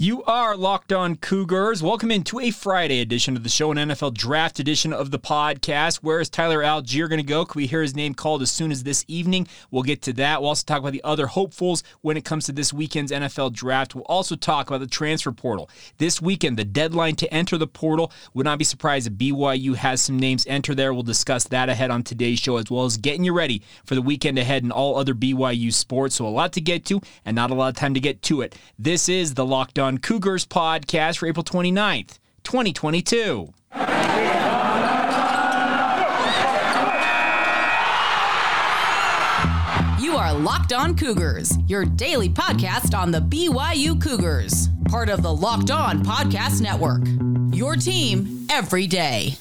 You are locked on Cougars. Welcome into a Friday edition of the show, an NFL draft edition of the podcast. Where is Tyler Allgeier going to go? Can we hear his name called as soon as this evening? We'll get to that. We'll also talk about the other hopefuls when it comes to this weekend's NFL draft. We'll also talk about the transfer portal. This weekend, the deadline to enter the portal. Would not be surprised if BYU has some names enter there. We'll discuss that ahead on today's show, as well as getting you ready for the weekend ahead and all other BYU sports. So, a lot to get to and not a lot of time to get to it. This is the Locked On on Cougars podcast for April 29th, 2022. You are Locked On Cougars, your daily podcast on the BYU Cougars, part of the Locked On Podcast Network. Your team every day.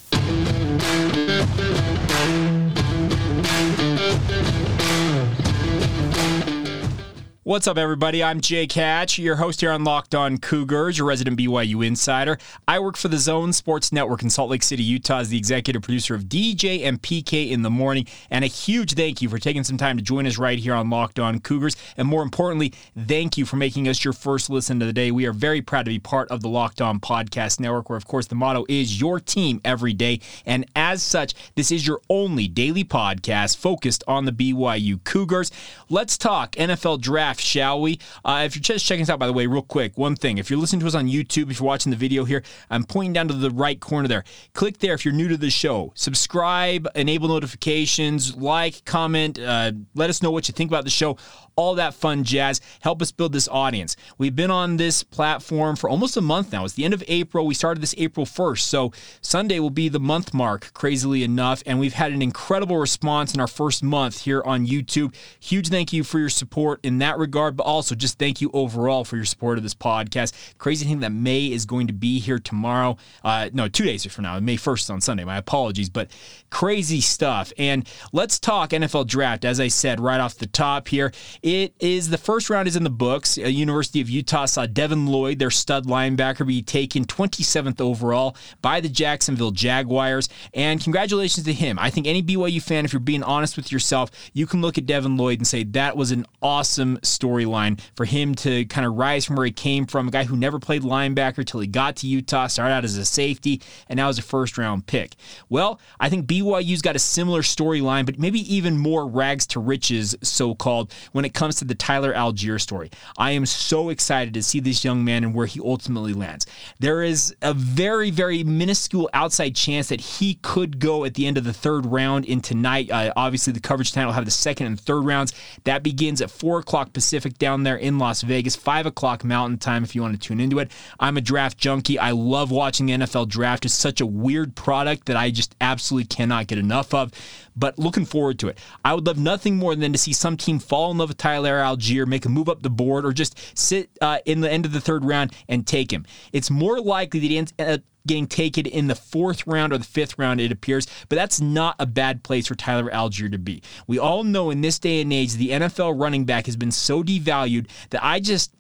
What's up, everybody? I'm Jake Hatch, your host here on Locked On Cougars, your resident BYU insider. I work for the Zone Sports Network in Salt Lake City, Utah, as the executive producer of DJ and PK in the morning. And a huge thank you for taking some time to join us right here on Locked On Cougars. And more importantly, thank you for making us your first listen to the day. We are very proud to be part of the Locked On Podcast Network, where, of course, the motto is your team every day. And as such, this is your only daily podcast focused on the BYU Cougars. Let's talk NFL draft draft, shall we? Uh, if you're just checking us out, by the way, real quick, one thing. If you're listening to us on YouTube, if you're watching the video here, I'm pointing down to the right corner there. Click there if you're new to the show. Subscribe, enable notifications, like, comment, uh, let us know what you think about the show all that fun jazz. Help us build this audience. We've been on this platform for almost a month now. It's the end of April. We started this April 1st. So Sunday will be the month mark, crazily enough. And we've had an incredible response in our first month here on YouTube. Huge thank you for your support in that regard regard, but also just thank you overall for your support of this podcast. Crazy thing that May is going to be here tomorrow. Uh, no, two days from now. May 1st on Sunday. My apologies, but crazy stuff. And let's talk NFL draft. As I said right off the top here, it is the first round is in the books. Uh, University of Utah saw Devin Lloyd, their stud linebacker, be taken 27th overall by the Jacksonville Jaguars. And congratulations to him. I think any BYU fan, if you're being honest with yourself, you can look at Devin Lloyd and say that was an awesome storyline for him to kind of rise from where he came from, a guy who never played linebacker till he got to Utah, started out as a safety, and now is a first round pick. Well, I think BYU's got a similar storyline, but maybe even more rags to riches, so called, when it comes to the Tyler Allgeier story. I am so excited to see this young man and where he ultimately lands. There is a very, very minuscule outside chance that he could go at the end of the third round in tonight. Uh, obviously, the coverage tonight will have the second and third rounds. That begins at 4 o'clock Pacific. Pacific down there in Las Vegas, 5 o'clock Mountain Time if you want to tune into it. I'm a draft junkie. I love watching the NFL draft. It's such a weird product that I just absolutely cannot get enough of, but looking forward to it. I would love nothing more than to see some team fall in love with Tyler Allgeier, make a move up the board, or just sit uh, in the end of the third round and take him. It's more likely that he ends up getting taken in the fourth round or the fifth round, it appears. But that's not a bad place for Tyler Allgeier to be. We all know in this day and age, the NFL running back has been so devalued that I just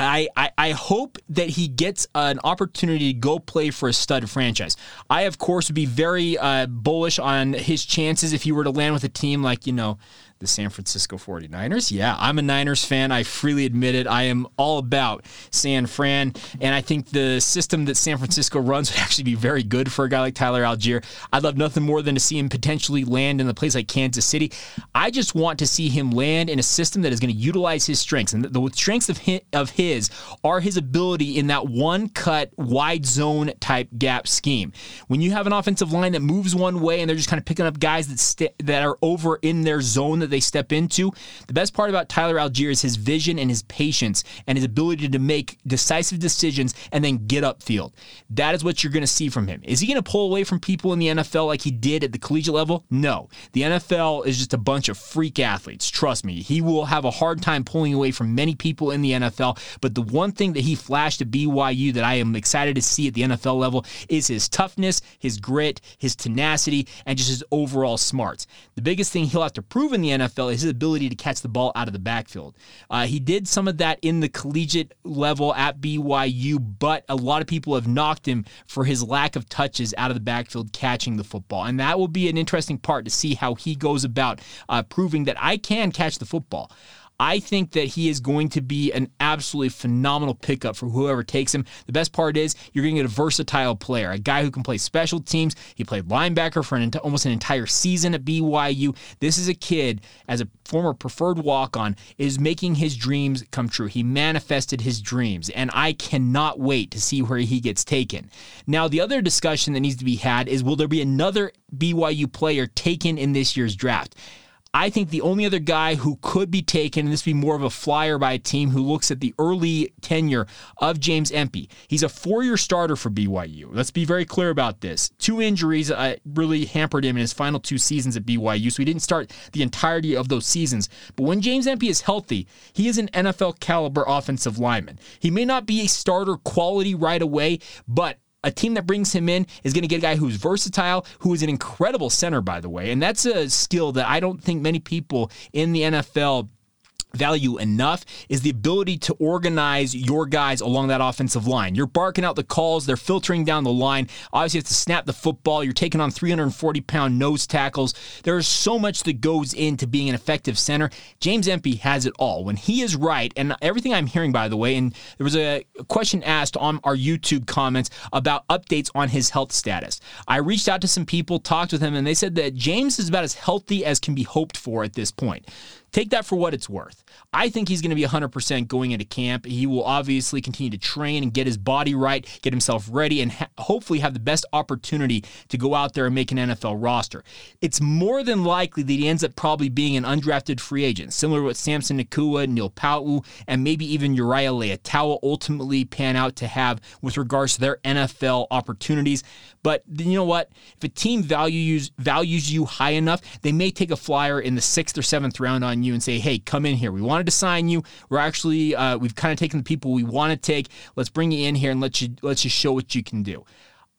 I, I, I, hope that he gets an opportunity to go play for a stud franchise. I, of course, would be very uh, bullish on his chances if he were to land with a team like, you know, the San Francisco 49ers. Yeah, I'm a Niners fan. I freely admit it. I am all about San Fran, and I think the system that San Francisco runs would actually be very good for a guy like Tyler Allgeier. I'd love nothing more than to see him potentially land in a place like Kansas City. I just want to see him land in a system that is going to utilize his strengths, and the strengths of his, are his ability in that one cut wide zone type gap scheme. When you have an offensive line that moves one way and they're just kind of picking up guys that st- that are over in their zone that that they step into. The best part about Tyler Allgeier is his vision and his patience and his ability to make decisive decisions and then get upfield. That is what you're going to see from him. Is he going to pull away from people in the NFL like he did at the collegiate level? No. The NFL is just a bunch of freak athletes. Trust me. He will have a hard time pulling away from many people in the NFL. But the one thing that he flashed at BYU that I am excited to see at the NFL level is his toughness, his grit, his tenacity, and just his overall smarts. The biggest thing he'll have to prove in the NFL is his ability to catch the ball out of the backfield. Uh, he did some of that in the collegiate level at BYU, but a lot of people have knocked him for his lack of touches out of the backfield catching the football. And that will be an interesting part to see how he goes about uh, proving that I can catch the football. I think that he is going to be an absolutely phenomenal pickup for whoever takes him. The best part is you're going to get a versatile player, a guy who can play special teams. He played linebacker for an, almost an entire season at BYU. This is a kid, as a former preferred walk on, is making his dreams come true. He manifested his dreams, and I cannot wait to see where he gets taken. Now, the other discussion that needs to be had is will there be another BYU player taken in this year's draft? I think the only other guy who could be taken, and this would be more of a flyer by a team who looks at the early tenure of James Empey. He's a four year starter for BYU. Let's be very clear about this. Two injuries uh, really hampered him in his final two seasons at BYU, so he didn't start the entirety of those seasons. But when James Empey is healthy, he is an NFL caliber offensive lineman. He may not be a starter quality right away, but a team that brings him in is going to get a guy who's versatile, who is an incredible center, by the way. And that's a skill that I don't think many people in the NFL value enough is the ability to organize your guys along that offensive line. You're barking out the calls, they're filtering down the line. Obviously, you have to snap the football. You're taking on 340 pound nose tackles. There's so much that goes into being an effective center. James Empey has it all. When he is right, and everything I'm hearing, by the way, and there was a question asked on our YouTube comments about updates on his health status. I reached out to some people, talked with him, and they said that James is about as healthy as can be hoped for at this point. Take that for what it's worth. I think he's going to be 100% going into camp. He will obviously continue to train and get his body right, get himself ready, and ha- hopefully have the best opportunity to go out there and make an NFL roster. It's more than likely that he ends up probably being an undrafted free agent, similar to what Samson Nacua, Neil Pau'u, and maybe even Uriah Leiataua ultimately pan out to have with regards to their NFL opportunities. But you know what? If a team values values you high enough, they may take a flyer in the sixth or seventh round on you and say, "Hey, come in here. We wanted to sign you. We're actually uh, we've kind of taken the people we want to take. Let's bring you in here and let you let's just show what you can do."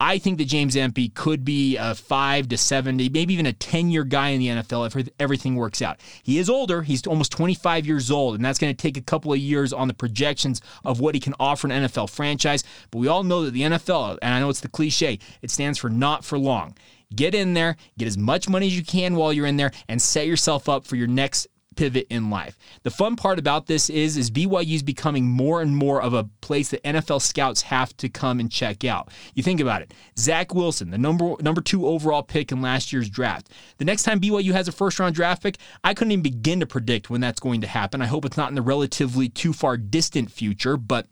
I think that James Empey could be a five to 70, maybe even a 10 year guy in the NFL if everything works out. He is older. He's almost 25 years old, and that's going to take a couple of years on the projections of what he can offer an NFL franchise. But we all know that the NFL, and I know it's the cliche, it stands for not for long. Get in there, get as much money as you can while you're in there, and set yourself up for your next pivot in life. The fun part about this is is BYU is becoming more and more of a place that NFL scouts have to come and check out. You think about it. Zach Wilson, the number number 2 overall pick in last year's draft. The next time BYU has a first round draft pick, I couldn't even begin to predict when that's going to happen. I hope it's not in the relatively too far distant future, but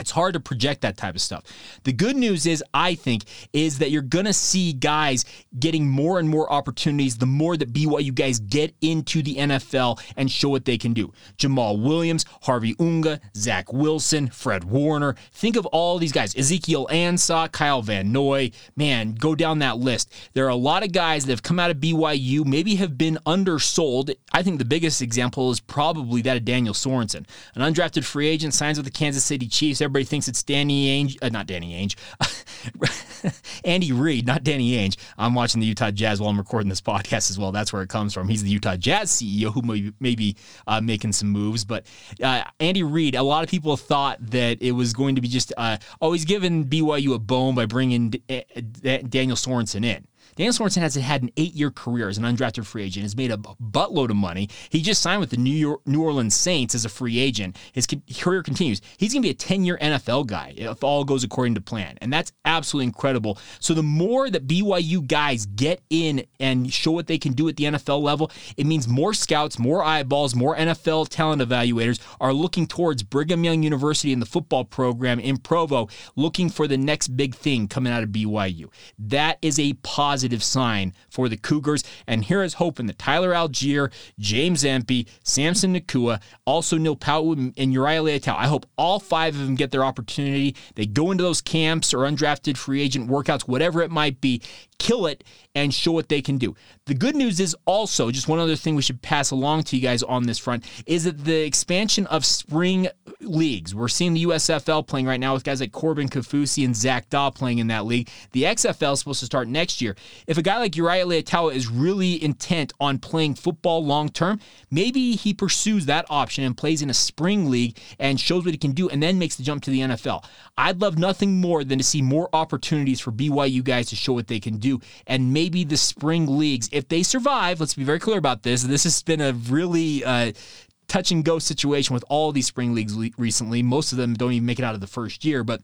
it's hard to project that type of stuff. The good news is, I think, is that you're going to see guys getting more and more opportunities the more that BYU guys get into the NFL and show what they can do. Jamaal Williams, Harvey Unga, Zach Wilson, Fred Warner. Think of all these guys. Ezekiel Ansah, Kyle Van Noy. Man, go down that list. There are a lot of guys that have come out of BYU, maybe have been undersold. I think the biggest example is probably that of Daniel Sorensen, an undrafted free agent, signs with the Kansas City Chiefs Everybody thinks it's Danny Ainge, uh, not Danny Ainge, Andy Reid, not Danny Ainge. I'm watching the Utah Jazz while I'm recording this podcast as well. That's where it comes from. He's the Utah Jazz CEO who may, may be uh, making some moves. But uh, Andy Reid, a lot of people thought that it was going to be just, uh, oh, he's giving BYU a bone by bringing D- D- Daniel Sorensen in. Daniel Sorensen has had an eight-year career as an undrafted free agent. Has made a buttload of money. He just signed with the New York New Orleans Saints as a free agent. His career continues. He's going to be a 10-year NFL guy if all goes according to plan, and that's absolutely incredible. So the more that BYU guys get in and show what they can do at the NFL level, it means more scouts, more eyeballs, more NFL talent evaluators are looking towards Brigham Young University and the football program in Provo, looking for the next big thing coming out of BYU. That is a positive positive sign for the Cougars. And here is hoping that Tyler Allgeier, James Empey, Samson Nacua, also Neil Pau'u, and Uriah Leiataua, I hope all five of them get their opportunity. They go into those camps or undrafted free agent workouts, whatever it might be, kill it and show what they can do. The good news is also, just one other thing we should pass along to you guys on this front, is that the expansion of spring leagues. We're seeing the USFL playing right now with guys like Corbin Kaufusi and Zac Dawe playing in that league. The XFL is supposed to start next year. If a guy like Uriah Leiataua is really intent on playing football long term, maybe he pursues that option and plays in a spring league and shows what he can do and then makes the jump to the NFL. I'd love nothing more than to see more opportunities for BYU guys to show what they can do. And maybe the spring leagues, if they survive, let's be very clear about this. This has been a really uh, touch and go situation with all these spring leagues recently. Most of them don't even make it out of the first year, but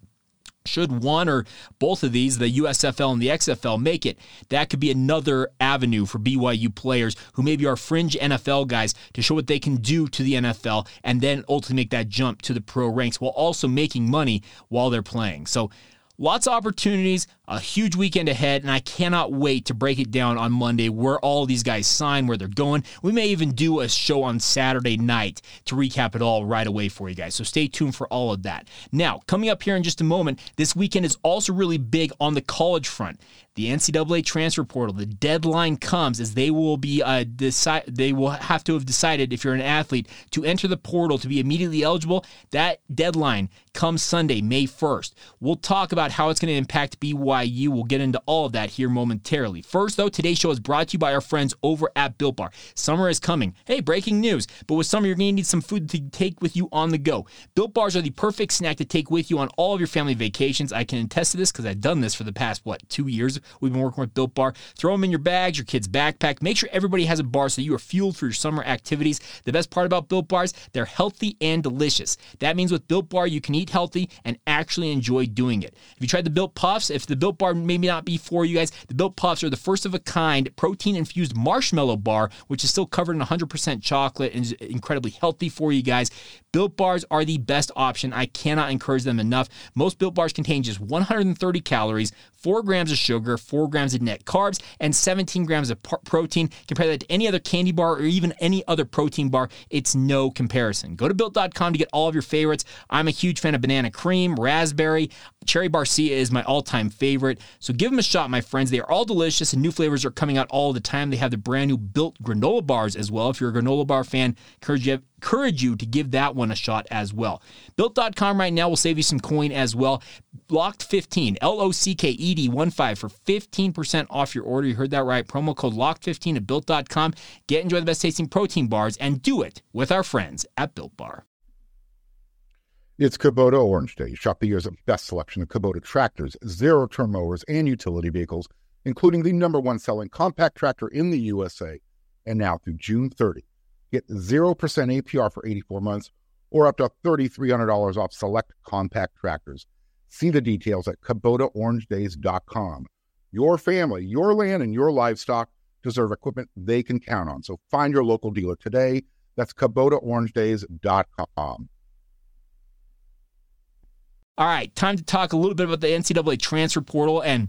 should one or both of these, the USFL and the XFL, make it, that could be another avenue for BYU players who maybe are fringe NFL guys to show what they can do to the NFL and then ultimately make that jump to the pro ranks while also making money while they're playing. So Lots of opportunities, a huge weekend ahead, and I cannot wait to break it down on Monday where all these guys sign, where they're going. We may even do a show on Saturday night to recap it all right away for you guys. So stay tuned for all of that. Now, coming up here in just a moment, this weekend is also really big on the college front the NCAA transfer portal. The deadline comes as they will be uh, decide. They will have to have decided if you're an athlete to enter the portal to be immediately eligible. That deadline comes Sunday, May 1st. We'll talk about how it's going to impact BYU. We'll get into all of that here momentarily. First, though, today's show is brought to you by our friends over at Built Bar. Summer is coming. Hey, breaking news! But with summer, you're going to need some food to take with you on the go. Built Bars are the perfect snack to take with you on all of your family vacations. I can attest to this because I've done this for the past what two years We've been working with Built Bar. Throw them in your bags, your kid's backpack. Make sure everybody has a bar so you are fueled for your summer activities. The best part about Built Bars, they're healthy and delicious. That means with Built Bar, you can eat healthy and actually enjoy doing it. If you tried the Built Puffs, if the Built Bar may not be for you guys, the Built Puffs are the first of a kind protein infused marshmallow bar, which is still covered in 100% chocolate and is incredibly healthy for you guys. Built Bars are the best option. I cannot encourage them enough. Most Built Bars contain just 130 calories, 4 grams of sugar, 4 grams of net carbs, and 17 grams of protein. Compare that to any other candy bar or even any other protein bar. It's no comparison. Go to built.com to get all of your favorites. I'm a huge fan of banana cream, raspberry, cherry barcia is my all-time favorite. So give them a shot, my friends. They are all delicious and new flavors are coming out all the time. They have the brand new built granola bars as well. If you're a granola bar fan, encourage you encourage you to give that one a shot as well. Built.com right now will save you some coin as well. Locked 15, L O C K E D 1 5 for 15% off your order. You heard that right. Promo code Locked 15 at Built.com. Get enjoy the best tasting protein bars and do it with our friends at Built Bar. It's Kubota Orange Day. Shop the year's best selection of Kubota tractors, zero turn mowers, and utility vehicles, including the number one selling compact tractor in the USA. And now through June 30, Get 0% APR for 84 months or up to $3,300 off select compact tractors. See the details at KubotaOrangeDays.com. Your family, your land, and your livestock deserve equipment they can count on. So find your local dealer today. That's KubotaOrangeDays.com. All right, time to talk a little bit about the NCAA transfer portal and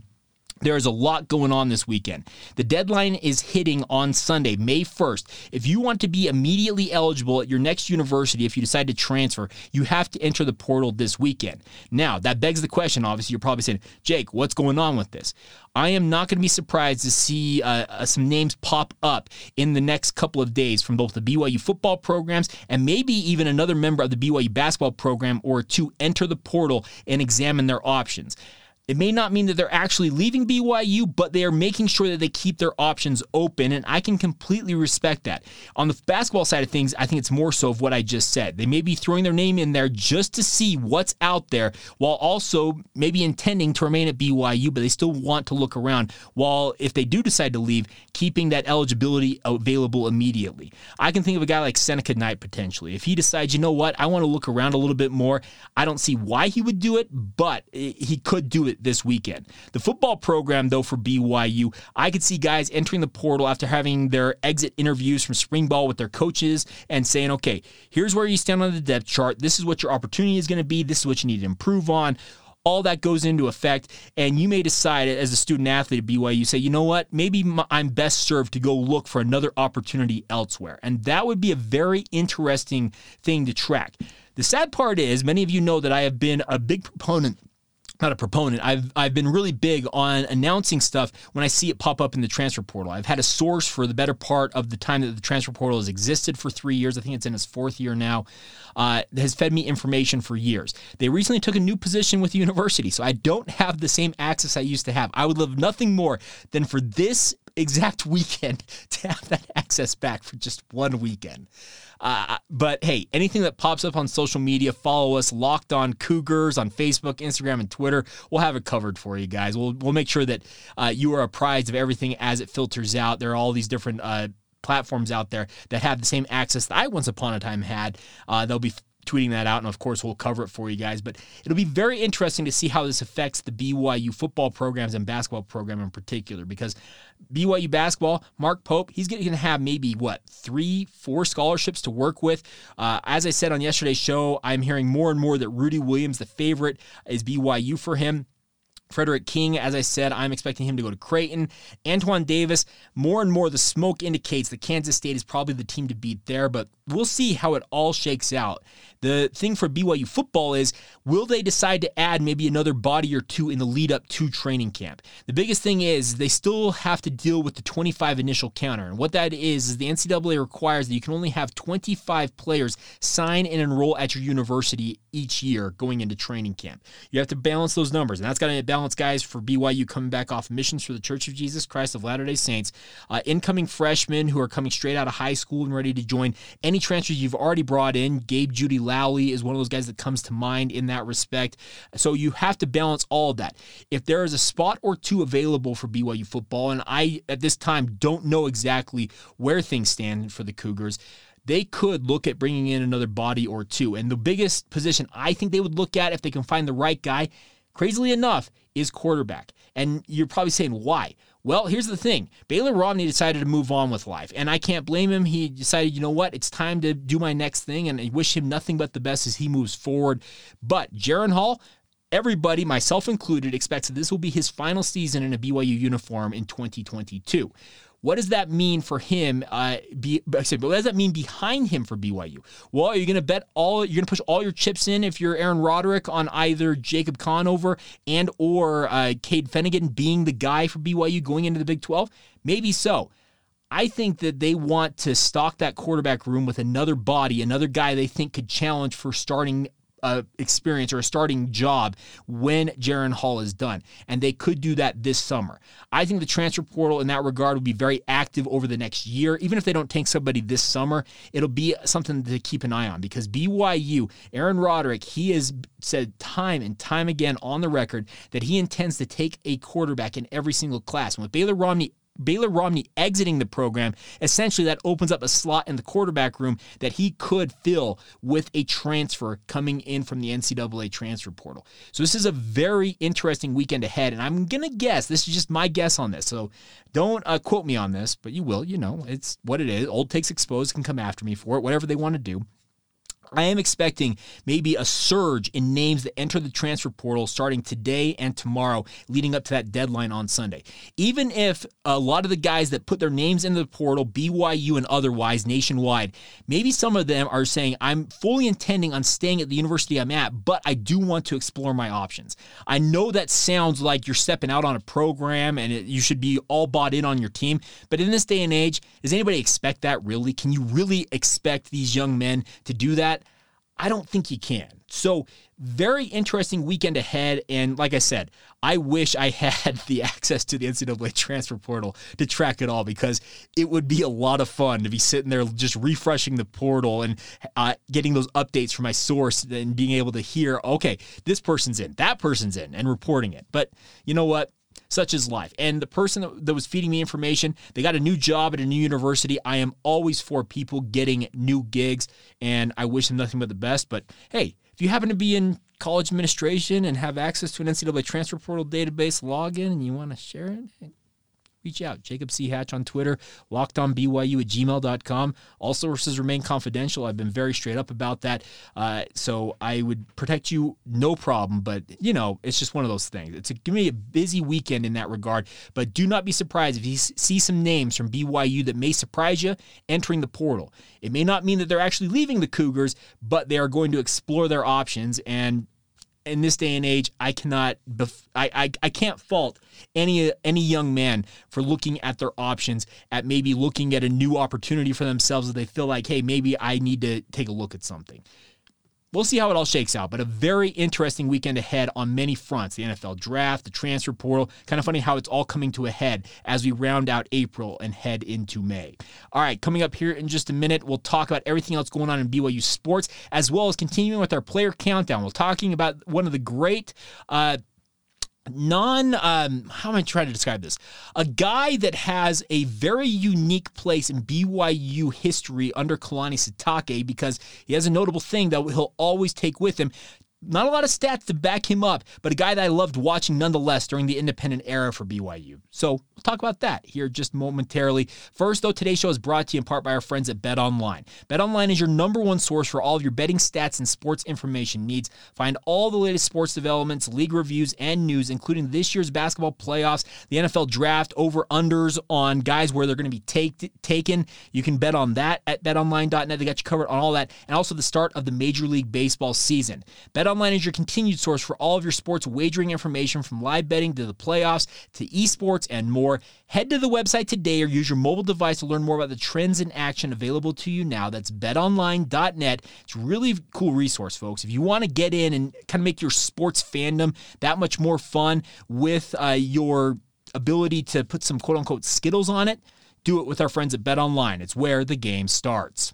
there is a lot going on this weekend. The deadline is hitting on Sunday, May 1st. If you want to be immediately eligible at your next university, if you decide to transfer, you have to enter the portal this weekend. Now, that begs the question obviously, you're probably saying, Jake, what's going on with this? I am not going to be surprised to see uh, uh, some names pop up in the next couple of days from both the BYU football programs and maybe even another member of the BYU basketball program or to enter the portal and examine their options. It may not mean that they're actually leaving BYU, but they are making sure that they keep their options open, and I can completely respect that. On the basketball side of things, I think it's more so of what I just said. They may be throwing their name in there just to see what's out there, while also maybe intending to remain at BYU, but they still want to look around. While if they do decide to leave, keeping that eligibility available immediately. I can think of a guy like Seneca Knight potentially. If he decides, you know what, I want to look around a little bit more, I don't see why he would do it, but he could do it this weekend. The football program, though, for BYU, I could see guys entering the portal after having their exit interviews from spring ball with their coaches and saying, okay, here's where you stand on the depth chart. This is what your opportunity is going to be. This is what you need to improve on all that goes into effect. And you may decide as a student athlete at BYU, say, you know what, maybe I'm best served to go look for another opportunity elsewhere. And that would be a very interesting thing to track. The sad part is, many of you know that I have been a big proponent not a proponent. I've I've been really big on announcing stuff when I see it pop up in the transfer portal. I've had a source for the better part of the time that the transfer portal has existed for three years. I think it's in its fourth year now. Uh, has fed me information for years. They recently took a new position with the university, so I don't have the same access I used to have. I would love nothing more than for this exact weekend to have that access back for just one weekend. Uh, but hey, anything that pops up on social media, follow us, Locked On Cougars on Facebook, Instagram, and Twitter. We'll have it covered for you guys. We'll we'll make sure that uh, you are apprised of everything as it filters out. There are all these different. Uh, platforms out there that have the same access that I once upon a time had. Uh, they'll be tweeting that out, and of course, we'll cover it for you guys. But it'll be very interesting to see how this affects the BYU football programs and basketball program in particular, because BYU basketball, Mark Pope, he's going to have maybe what three, four scholarships to work with. Uh, as I said on yesterday's show, I'm hearing more and more that Rudi Williams, the favorite, is BYU for him. Fredrick King, as I said, I'm expecting him to go to Creighton. Antoine Davis, more and more the smoke indicates that Kansas State is probably the team to beat there, but we'll see how it all shakes out. The thing for BYU football is will they decide to add maybe another body or two in the lead up to training camp? The biggest thing is they still have to deal with the 25 initial counter. And what that is, is the NCAA requires that you can only have 25 players sign and enroll at your university each year going into training camp. You have to balance those numbers, and that's got to balance guys for BYU coming back off missions for the Church of Jesus Christ of Latter day Saints, uh, incoming freshmen who are coming straight out of high school and ready to join, any transfers you've already brought in. Gabe Jeudy Lally is one of those guys that comes to mind in that respect. So you have to balance all of that. If there is a spot or two available for BYU football, and I at this time don't know exactly where things stand for the Cougars, they could look at bringing in another body or two. And the biggest position I think they would look at if they can find the right guy, crazily enough, is quarterback. And you're probably saying, why? Well, here's the thing Baylor Romney decided to move on with life, and I can't blame him. He decided, you know what, it's time to do my next thing, and I wish him nothing but the best as he moves forward. But Jaren Hall, everybody, myself included, expects that this will be his final season in a BYU uniform in 2022. What does that mean for him? Uh, be, what does that mean behind him for BYU? Well, are you going to bet all? You're going to push all your chips in if you're Aaron Roderick on either Jacob Conover and or uh, Cade Fennegan being the guy for BYU going into the Big 12? Maybe so. I think that they want to stock that quarterback room with another body, another guy they think could challenge for starting experience or a starting job when Jaren Hall is done. And they could do that this summer. I think the transfer portal in that regard will be very active over the next year. Even if they don't take somebody this summer, it'll be something to keep an eye on because BYU, Aaron Roderick, he has said time and time again on the record that he intends to take a quarterback in every single class. And with Baylor Romney Baylor Romney exiting the program, essentially that opens up a slot in the quarterback room that he could fill with a transfer coming in from the NCAA transfer portal. So this is a very interesting weekend ahead, and I'm gonna guess this is just my guess on this. So don't uh, quote me on this, but you will. You know, it's what it is. Old takes exposed can come after me for it, whatever they want to do. I am expecting maybe a surge in names that enter the transfer portal starting today and tomorrow, leading up to that deadline on Sunday. Even if a lot of the guys that put their names into the portal, BYU and otherwise nationwide, maybe some of them are saying, I'm fully intending on staying at the university I'm at, but I do want to explore my options. I know that sounds like you're stepping out on a program and it, you should be all bought in on your team, but in this day and age, does anybody expect that really? Can you really expect these young men to do that? I don't think you can. So, very interesting weekend ahead. And like I said, I wish I had the access to the NCAA transfer portal to track it all because it would be a lot of fun to be sitting there just refreshing the portal and uh, getting those updates from my source and being able to hear, okay, this person's in, that person's in, and reporting it. But you know what? Such is life. And the person that, that was feeding me information, they got a new job at a new university. I am always for people getting new gigs, and I wish them nothing but the best. But hey, if you happen to be in college administration and have access to an NCAA transfer portal database login and you want to share it, reach out. Jacob C. Hatch on Twitter, lockedonbyu at gmail.com. All sources remain confidential. I've been very straight up about that. Uh, so I would protect you no problem. But, you know, it's just one of those things. It's going to be a busy weekend in that regard. But do not be surprised if you see some names from BYU that may surprise you entering the portal. It may not mean that they're actually leaving the Cougars, but they are going to explore their options. And in this day and age, I cannot, bef- I, I, I can't fault any any young man for looking at their options, at maybe looking at a new opportunity for themselves that they feel like, hey, maybe I need to take a look at something we'll see how it all shakes out. But a very interesting weekend ahead on many fronts the NFL draft, the transfer portal. Kind of funny how it's all coming to a head as we round out April and head into May. All right, coming up here in just a minute, we'll talk about everything else going on in BYU sports, as well as continuing with our player countdown. We're talking about one of the great. Uh, non um, how am I trying to describe this? A guy that has a very unique place in BYU history under Kalani Sitake because he has a notable thing that he'll always take with him. Not a lot of stats to back him up, but a guy that I loved watching nonetheless during the independent era for BYU. So we'll talk about that here just momentarily. First, though, today's show is brought to you in part by our friends at Bet Online. Bet Online is your number one source for all of your betting stats and sports information needs. Find all the latest sports developments, league reviews, and news, including this year's basketball playoffs, the NFL draft, over unders on guys where they're going to be take, taken. You can bet on that at betonline.net. They got you covered on all that, and also the start of the Major League Baseball season. Bet BetOnline is your continued source for all of your sports wagering information from live betting to the playoffs to esports and more. Head to the website today or use your mobile device to learn more about the trends in action available to you now. That's betonline.net. It's a really cool resource, folks. If you want to get in and kind of make your sports fandom that much more fun with uh, your ability to put some quote unquote skittles on it, do it with our friends at BetOnline. It's where the game starts.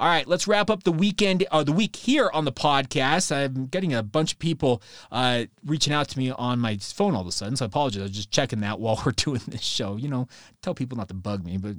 All right, let's wrap up the weekend, uh, the week here on the podcast. I'm getting a bunch of people uh, reaching out to me on my phone all of a sudden, so I apologize. I was just checking that while we're doing this show. You know, tell people not to bug me, but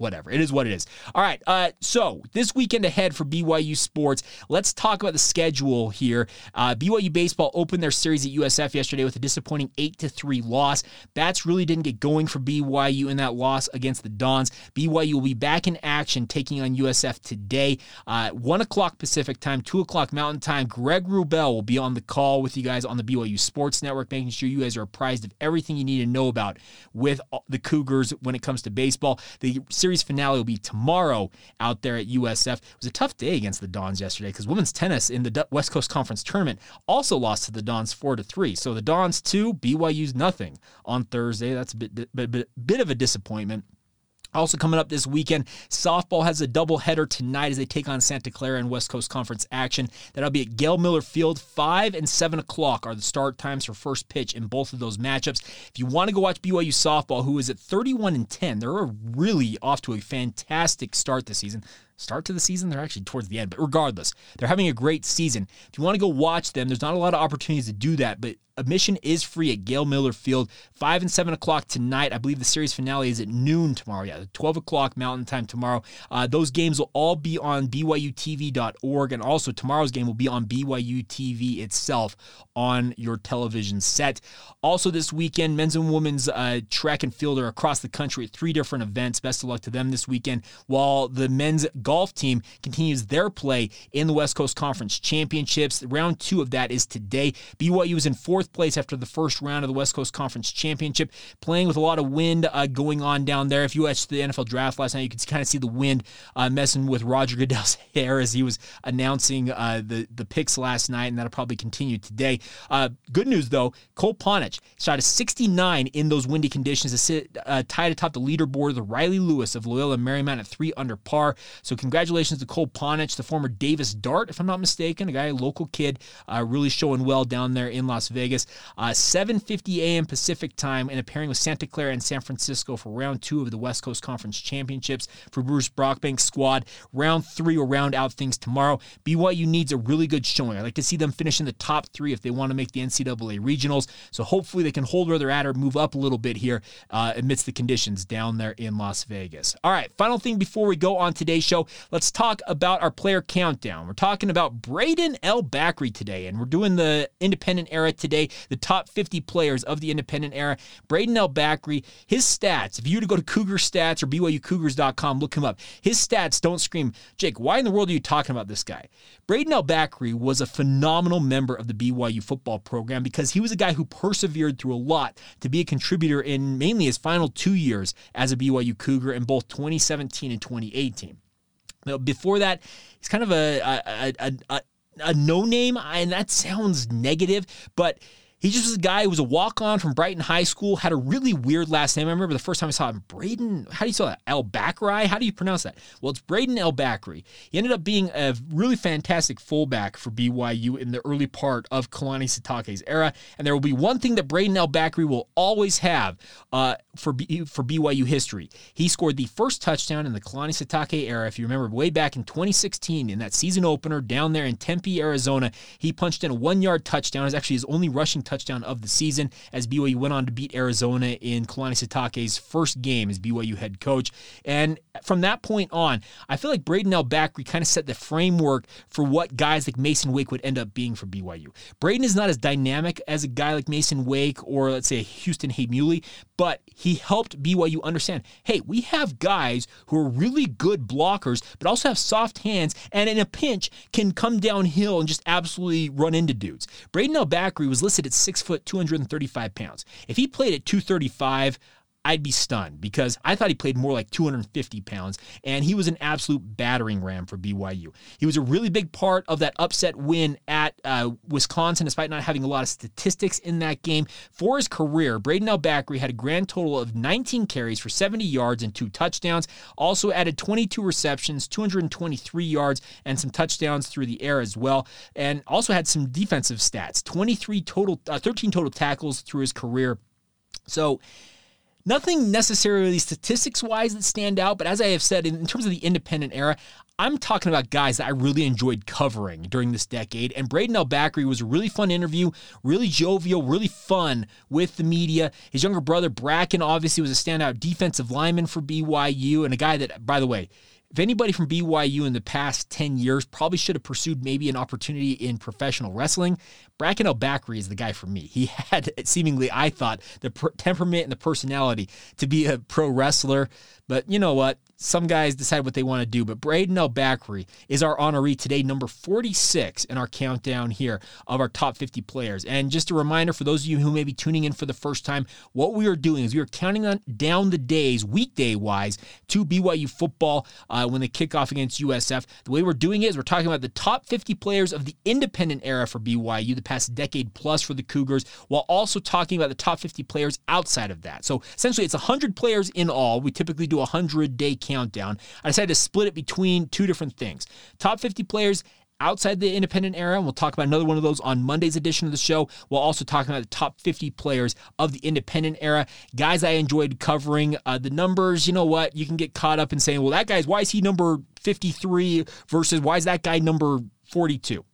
whatever. It is what it is. All right. Uh, so this weekend ahead for BYU sports, let's talk about the schedule here. Uh, BYU baseball opened their series at USF yesterday with a disappointing eight to three loss. Bats really didn't get going for BYU in that loss against the Dons. BYU will be back in action taking on USF today, uh, one o'clock Pacific time, two o'clock Mountain time. Greg Wrubell will be on the call with you guys on the BYU Sports Network, making sure you guys are apprised of everything you need to know about with the Cougars when it comes to baseball. The series series finale will be tomorrow out there at USF. It was a tough day against the Dons yesterday because women's tennis in the West Coast Conference tournament also lost to the Dons four to three. So the Dons two, BYU's nothing on Thursday. That's a bit, bit, bit, bit of a disappointment. Also coming up this weekend, softball has a doubleheader tonight as they take on Santa Clara in West Coast Conference action. That'll be at Gail Miller Field. Five and seven o'clock are the start times for first pitch in both of those matchups. If you want to go watch BYU softball, who is at 31 and 10, they're really off to a fantastic start this season start to the season. They're actually towards the end, but regardless, they're having a great season. If you want to go watch them, there's not a lot of opportunities to do that, but admission is free at Gail Miller Field, 5 and 7 o'clock tonight. I believe the series finale is at noon tomorrow. Yeah, 12 o'clock Mountain Time tomorrow. Uh, those games will all be on BYUTV.org, and also tomorrow's game will be on BYU TV itself on your television set. Also, this weekend, men's and women's uh, track and field are across the country at three different events. Best of luck to them this weekend, while the men's golf team continues their play in the West Coast Conference Championships. Round two of that is today. BYU is in fourth place after the first round of the West Coast Conference Championship, playing with a lot of wind uh, going on down there. If you watched the NFL draft last night, you could kind of see the wind uh, messing with Roger Goodell's hair as he was announcing uh, the, the picks last night, and that'll probably continue today. Uh, good news, though, Cole Ponich shot a 69 in those windy conditions to sit uh, tied atop the leaderboard. The Riley Lewis of Loyola Marymount at three under par. So congratulations to Cole Ponich, the former Davis Dart, if I'm not mistaken, a guy, a local kid, uh, really showing well down there in Las Vegas. 7:50 a.m. Pacific time, and a pairing with Santa Clara and San Francisco for round two of the West Coast Conference Championships for Bruce Brockbank's squad. Round three will round out things tomorrow. BYU needs a really good showing. I'd like to see them finish in the top three if they want to make the NCAA regionals. So hopefully they can hold where they're at or move up a little bit here uh, amidst the conditions down there in Las Vegas. All right, final thing before we go on today's show. Let's talk about our player countdown. We're talking about Brayden El Bakri today, and we're doing the independent era today, the top 50 players of the independent era. Brayden El Bakri, his stats, if you were to go to Cougar Stats or BYUCougars.com, look him up. His stats don't scream, Jake, why in the world are you talking about this guy? Brayden El Bakri was a phenomenal member of the BYU football program because he was a guy who persevered through a lot to be a contributor in mainly his final two years as a BYU Cougar in both 2017 and 2018. Before that, he's kind of a, a, a, a, a no name, and that sounds negative, but he just was a guy who was a walk on from Brighton High School, had a really weird last name. I remember the first time I saw him, Brayden, how do you spell that? El Bakri? How do you pronounce that? Well, it's Brayden El Bakri. He ended up being a really fantastic fullback for BYU in the early part of Kalani Sitake's era. And there will be one thing that Brayden El Bakri will always have uh, for, B- for BYU history. He scored the first touchdown in the Kalani Sitake era. If you remember, way back in 2016 in that season opener down there in Tempe, Arizona, he punched in a one yard touchdown. It was actually his only rushing touchdown of the season as BYU went on to beat Arizona in Kalani Sitake's first game as BYU head coach. And from that point on, I feel like Brayden El Bakri kind of set the framework for what guys like Mason Wake would end up being for BYU. Brayden is not as dynamic as a guy like Mason Wake or let's say Houston Heimuli, but he helped BYU understand, hey, we have guys who are really good blockers, but also have soft hands, and in a pinch can come downhill and just absolutely run into dudes. Brayden El Bakri was listed at six foot, 235 pounds. If he played at 235, I'd be stunned because I thought he played more like 250 pounds, and he was an absolute battering ram for BYU. He was a really big part of that upset win at uh, Wisconsin, despite not having a lot of statistics in that game. For his career, Brayden El Bakri had a grand total of 19 carries for 70 yards and two touchdowns. Also added 22 receptions, 223 yards, and some touchdowns through the air as well. And also had some defensive stats: 23 total, uh, 13 total tackles through his career. So Nothing necessarily statistics wise that stand out, but as I have said, in, terms of the independent era, I'm talking about guys that I really enjoyed covering during this decade. And Brayden El Bakri was a really fun interview, really jovial, really fun with the media. His younger brother, Bracken, obviously was a standout defensive lineman for BYU and a guy that, by the way, if anybody from BYU in the past 10 years probably should have pursued maybe an opportunity in professional wrestling, Bracken El Bakri is the guy for me. He had seemingly, I thought, the per- temperament and the personality to be a pro wrestler. But you know what? Some guys decide what they want to do. But Brayden El Bakri is our honoree today, number 46 in our countdown here of our top 50 players. And just a reminder for those of you who may be tuning in for the first time, what we are doing is we are counting on down the days, weekday wise, to BYU football uh, when they kick off against USF. The way we're doing it is we're talking about the top 50 players of the independent era for BYU, the past decade plus for the Cougars, while also talking about the top 50 players outside of that. So essentially, it's 100 players in all. We typically do 100 day countdown. I decided to split it between two different things top 50 players outside the independent era. And we'll talk about another one of those on Monday's edition of the show. We'll also talk about the top 50 players of the independent era. Guys I enjoyed covering. Uh, the numbers, you know what? You can get caught up in saying, well, that guy's, why is he number 53 versus why is that guy number 42?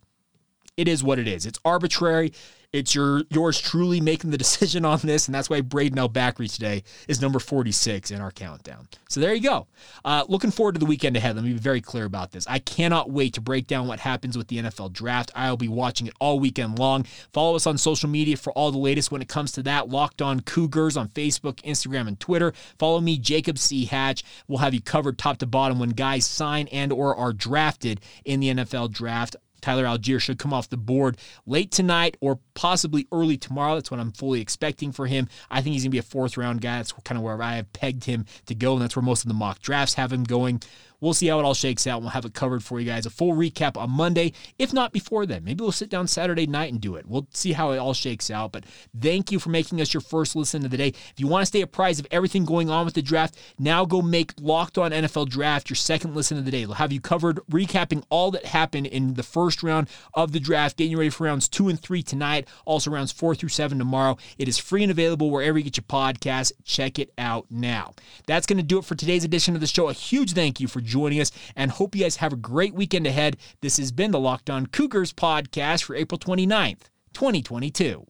It is what it is. It's arbitrary. It's your yours truly making the decision on this, and that's why Brayden El Bakri today is number 46 in our countdown. So there you go. Uh, looking forward to the weekend ahead. Let me be very clear about this. I cannot wait to break down what happens with the NFL draft. I'll be watching it all weekend long. Follow us on social media for all the latest when it comes to that. Locked on Cougars on Facebook, Instagram, and Twitter. Follow me, Jacob C. Hatch. We'll have you covered top to bottom when guys sign and or are drafted in the NFL draft. Tyler Allgeier should come off the board late tonight or possibly early tomorrow. That's what I'm fully expecting for him. I think he's going to be a fourth round guy. That's kind of where I have pegged him to go, and that's where most of the mock drafts have him going. We'll see how it all shakes out. We'll have it covered for you guys. A full recap on Monday, if not before then. Maybe we'll sit down Saturday night and do it. We'll see how it all shakes out. But thank you for making us your first listen of the day. If you want to stay apprised of everything going on with the draft, now go make Locked On NFL Draft your second listen of the day. We'll have you covered, recapping all that happened in the first round of the draft, getting you ready for rounds two and three tonight, also rounds four through seven tomorrow. It is free and available wherever you get your podcast. Check it out now. That's going to do it for today's edition of the show. A huge thank you for joining us and hope you guys have a great weekend ahead. This has been the Locked On Cougars podcast for April 29th, 2022.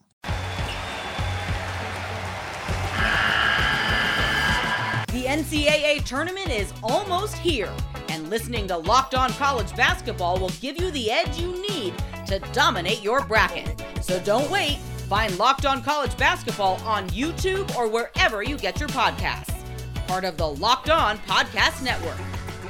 The NCAA tournament is almost here And listening to Locked On College Basketball will give you the edge you need to dominate your bracket. So don't wait. Find Locked On College Basketball on YouTube or wherever you get your podcasts. Part of the Locked On Podcast Network.